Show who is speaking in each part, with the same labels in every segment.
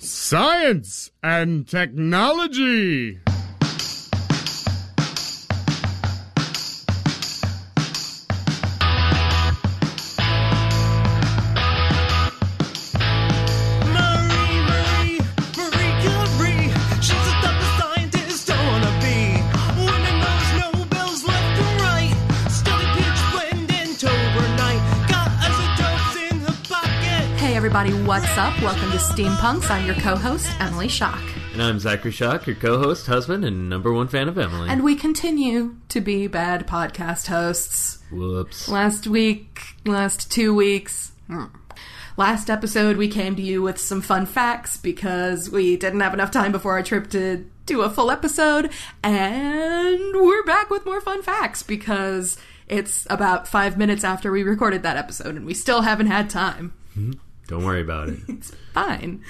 Speaker 1: Science and technology.
Speaker 2: Everybody, what's up? Welcome to Steampunks. I'm your co-host, Emily Shock.
Speaker 3: And I'm Zachary Shock, your co-host, husband, and number one fan of Emily.
Speaker 2: And we continue to be bad podcast hosts.
Speaker 3: Whoops.
Speaker 2: Last week, last two weeks, last episode, we came to you with some fun facts because we didn't have enough time before our trip to do a full episode. And we're back with more fun facts because it's about five minutes after we recorded that episode and we still haven't had time. Mm-hmm.
Speaker 3: Don't worry about it.
Speaker 2: It's fine.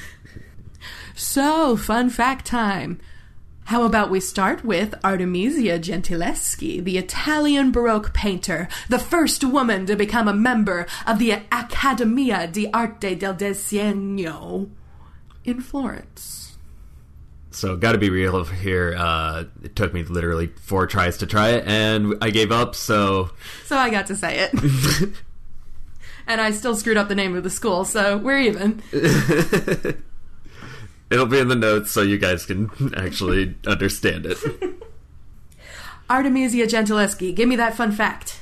Speaker 2: So, fun fact time. How about we start with Artemisia Gentileschi, the Italian Baroque painter, the first woman to become a member of the Accademia di Arte del Disegno in Florence.
Speaker 3: so, got to be real here. Uh, it took me literally four tries to try it, and I gave up. So,
Speaker 2: So I got to say it. and I still screwed up the name of the school, so we're even.
Speaker 3: it'll be in the notes so you guys can actually understand it.
Speaker 2: Artemisia Gentileschi, give me that fun fact.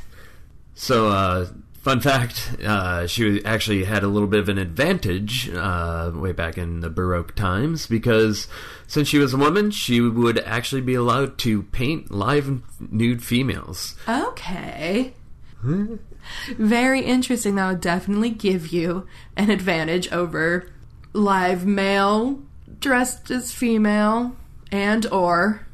Speaker 3: So, uh, fun fact: uh, she actually had a little bit of an advantage uh, way back in the Baroque times because since she was a woman, she would actually be allowed to paint live nude females.
Speaker 2: Okay. Very interesting. That would definitely give you an advantage over live male dressed as female and or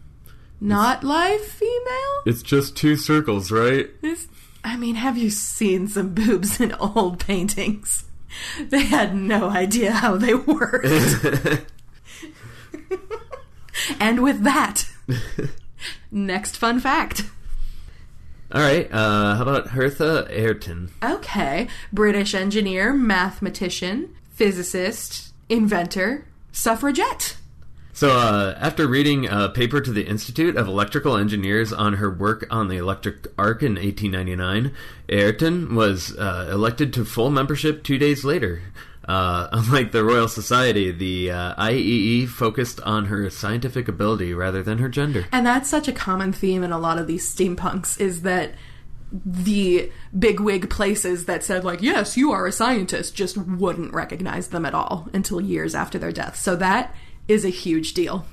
Speaker 2: not live female.
Speaker 3: It's just two circles, right?
Speaker 2: This, I mean, have you seen some boobs in old paintings? They had no idea how they worked. and with that, next fun fact.
Speaker 3: All right. Uh, how about Hertha Ayrton?
Speaker 2: Okay. British engineer, mathematician, physicist, inventor, suffragette.
Speaker 3: So, uh, after reading a paper to the Institute of Electrical Engineers on her work on the electric arc in 1899, Ayrton was uh, elected to full membership two days later. Uh, unlike the Royal Society, the uh, IEE focused on her scientific ability rather than her gender.
Speaker 2: And that's such a common theme in a lot of these steampunks is that the bigwig places that said like yes you are a scientist just wouldn't recognize them at all until years after their death. So that is a huge deal.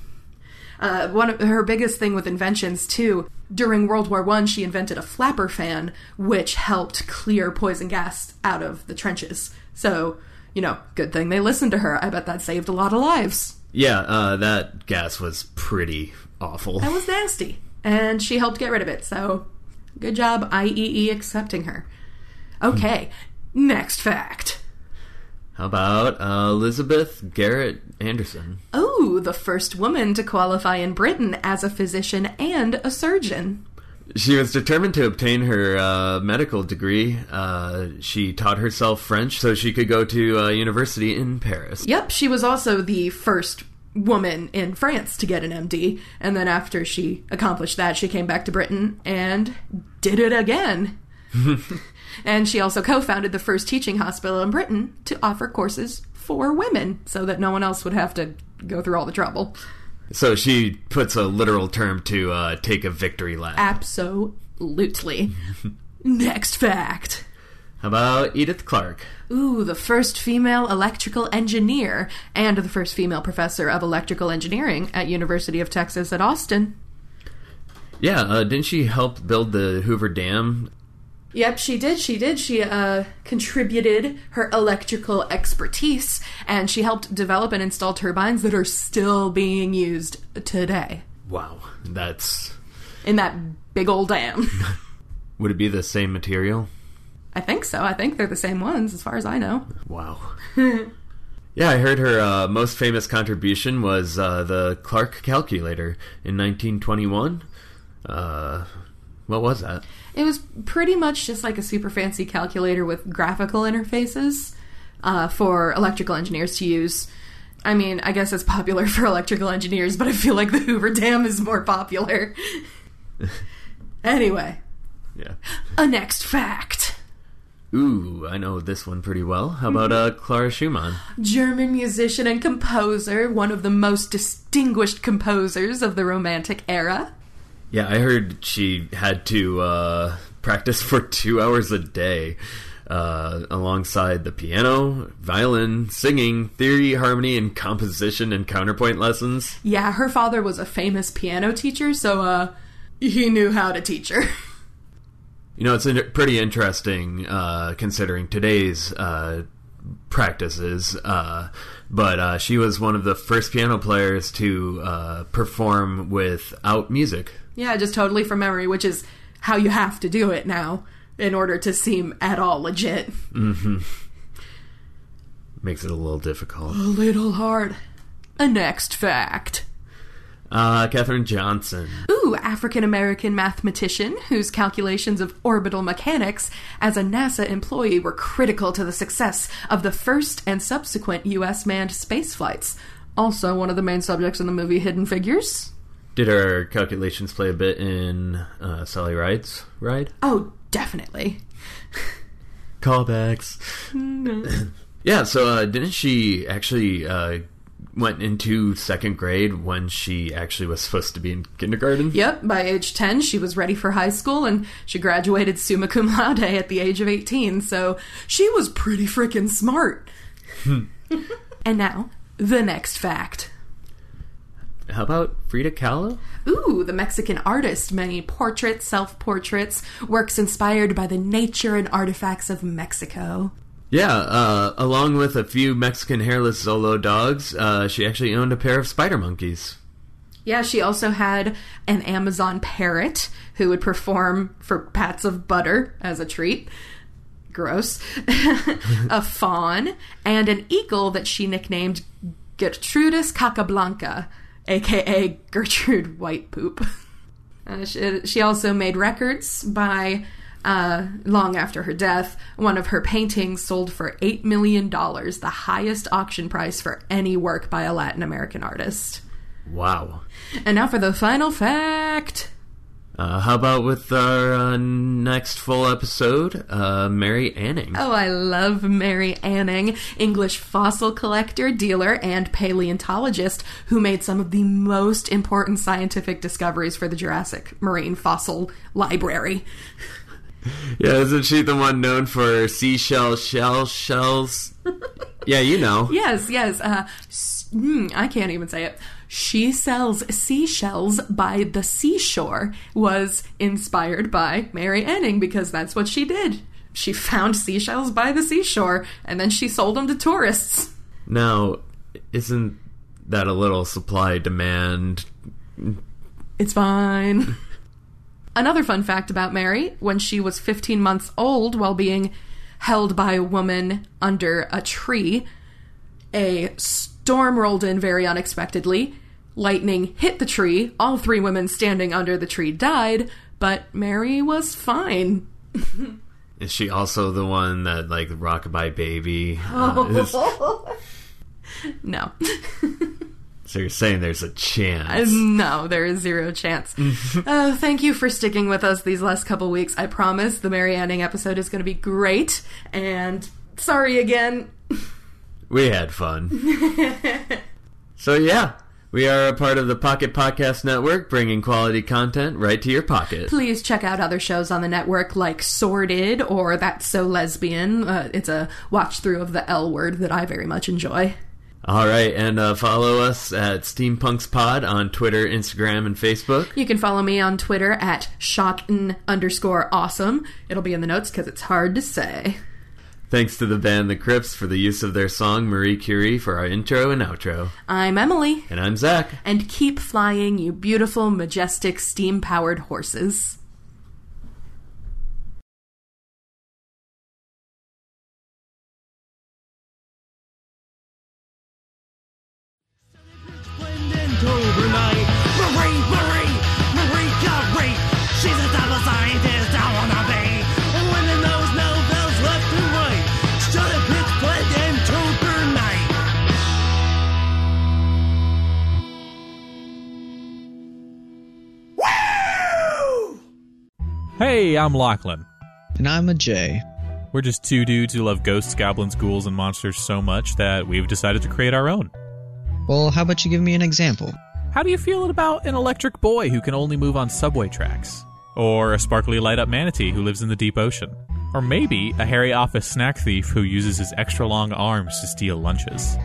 Speaker 2: Uh, one of her biggest thing with inventions too during world war one she invented a flapper fan which helped clear poison gas out of the trenches. So you know good thing they listened to her. I bet that saved a lot of lives.
Speaker 3: Yeah, uh, that gas was pretty awful.
Speaker 2: that was nasty. And she helped get rid of it so good job iee accepting her. Okay next fact.
Speaker 3: How about uh, Elizabeth Garrett Anderson?
Speaker 2: oh the first woman to qualify in britain as a physician and a surgeon
Speaker 3: She was determined to obtain her uh, medical degree. Uh, she taught herself French so she could go to uh, university in Paris.
Speaker 2: Yep, she was also the first woman in France to get an MD, and then after she accomplished that, she came back to Britain and did it again. and she also co founded the first teaching hospital in Britain to offer courses for women so that no one else would have to go through all the trouble.
Speaker 3: So she puts a literal term to uh, take a victory lap.
Speaker 2: Absolutely. Next fact.
Speaker 3: How about Edith Clarke?
Speaker 2: Ooh, the first female electrical engineer and the first female professor of electrical engineering at University of Texas at Austin.
Speaker 3: Yeah, uh, didn't she help build the Hoover Dam?
Speaker 2: Yep, she did. She did. She uh, contributed her electrical expertise and she helped develop and install turbines that are still being used today
Speaker 3: Wow, that's.
Speaker 2: in that big old dam.
Speaker 3: Would it be the same material?
Speaker 2: I think so. I think they're the same ones, as far as I know.
Speaker 3: Wow. yeah, I heard her uh, most famous contribution was uh, the Clarke calculator in 1921. What was that?
Speaker 2: It was pretty much just like a super fancy calculator with graphical interfaces uh, for electrical engineers to use. I mean, I guess it's popular for electrical engineers, but I feel like the Hoover Dam is more popular. anyway,
Speaker 3: Yeah.
Speaker 2: a next fact.
Speaker 3: Ooh, I know this one pretty well. How about uh, Clara Schumann?
Speaker 2: German musician and composer, one of the most distinguished composers of the Romantic era.
Speaker 3: Yeah, I heard she had to uh, practice for two hours a day, uh, alongside the piano, violin, singing, theory, harmony, and composition and counterpoint lessons.
Speaker 2: Yeah, her father was a famous piano teacher, so uh he knew how to teach her.
Speaker 3: You know, it's in- pretty interesting uh, considering today's uh, practices. But uh, she was one of the first piano players to uh, perform without music.
Speaker 2: yeah, just totally from memory, which is how you have to do it now in order to seem at all legit.
Speaker 3: Makes it a little difficult.
Speaker 2: A little hard. A next fact.
Speaker 3: Uh, Katherine Johnson.
Speaker 2: Ooh, African American mathematician whose calculations of orbital mechanics as a NASA employee were critical to the success of the first and subsequent U.S. manned space flights. Also, one of the main subjects in the movie Hidden Figures.
Speaker 3: Did her calculations play a bit in uh, Sally Ride's ride?
Speaker 2: Oh, definitely.
Speaker 3: Callbacks. yeah, so uh, didn't she actually uh, went into second grade when she actually was supposed to be in kindergarten?
Speaker 2: Yep, by age 10, she was ready for high school and she graduated summa cum laude at the age of 18, so she was pretty freaking smart. Hmm. and now, the next fact.
Speaker 3: How about Frida Kahlo?
Speaker 2: Ooh, the Mexican artist, many portraits, self portraits, works inspired by the nature and artifacts of Mexico.
Speaker 3: Yeah, uh, along with a few Mexican hairless Zolo dogs, uh, she actually owned a pair of spider monkeys.
Speaker 2: Yeah, she also had an Amazon parrot who would perform for pats of butter as a treat. Gross. a fawn, and an eagle that she nicknamed Gertrudis Cacablanca, aka Gertrude White Poop. Uh, she, she also made records by, uh, long after her death, one of her paintings sold for $8 million, the highest auction price for any work by a Latin American artist.
Speaker 3: Wow.
Speaker 2: And now for the final fact.
Speaker 3: Uh, how about with our uh, next full episode, uh, Mary Anning?
Speaker 2: Oh, I love Mary Anning, English fossil collector, dealer, and paleontologist who made some of the most important scientific discoveries for the Jurassic Marine Fossil Library.
Speaker 3: Yeah, isn't she the one known for seashell shell shells? yeah, you know.
Speaker 2: Yes, yes. Uh, s- mm, I can't even say it. She sells seashells by the seashore was inspired by Mary Anning because that's what she did. She found seashells by the seashore and then she sold them to tourists.
Speaker 3: Now, isn't that a little supply demand?
Speaker 2: It's fine. Another fun fact about Mary when she was 15 months old while being held by a woman under a tree, a storm rolled in very unexpectedly. Lightning hit the tree. All three women standing under the tree died, but Mary was fine.
Speaker 3: Is she also the one that like Rockabye Baby? Uh, is-
Speaker 2: No.
Speaker 3: so you're saying there's a chance?
Speaker 2: no, there is zero chance. uh, thank you for sticking with us these last couple weeks. I promise the Mary Anning episode is going to be great. And sorry again.
Speaker 3: We had fun. so yeah, we are a part of the Pocket Podcast Network, bringing quality content right to your pocket.
Speaker 2: Please check out other shows on the network like Sorted or That's So Lesbian. Uh, it's a watch through of the L word that I very much enjoy.
Speaker 3: All right, and uh, follow us at Steampunks Pod on Twitter, Instagram, and Facebook.
Speaker 2: You can follow me on Twitter at shockin underscore awesome. It'll be in the notes because it's hard to say.
Speaker 3: Thanks to the band The Crips for the use of their song Marie Curie for our intro and outro.
Speaker 2: I'm Emily,
Speaker 3: And I'm Zach.
Speaker 2: and keep flying, you beautiful, majestic, steam powered horses.
Speaker 4: Hey, I'm Lachlan.
Speaker 5: And I'm AJ.
Speaker 4: We're just two dudes who love ghosts, goblins, ghouls, and monsters so much that we've decided to create our own.
Speaker 5: Well, how about you give me an example?
Speaker 4: How do you feel about an electric boy who can only move on subway tracks? Or a sparkly light up manatee who lives in the deep ocean? Or maybe a hairy office snack thief who uses his extra long arms to steal lunches?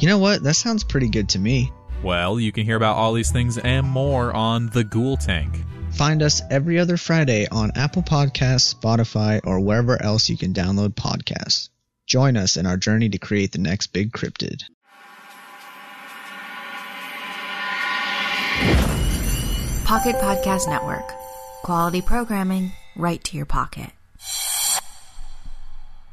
Speaker 5: You know what? That sounds pretty good to me.
Speaker 4: Well, you can hear about all these things and more on The Ghoul Tank.
Speaker 5: Find us every other Friday on Apple Podcasts, Spotify, or wherever else you can download podcasts. Join us in our journey to create the next big cryptid.
Speaker 6: Pocket Podcast Network. Quality programming right to your pocket.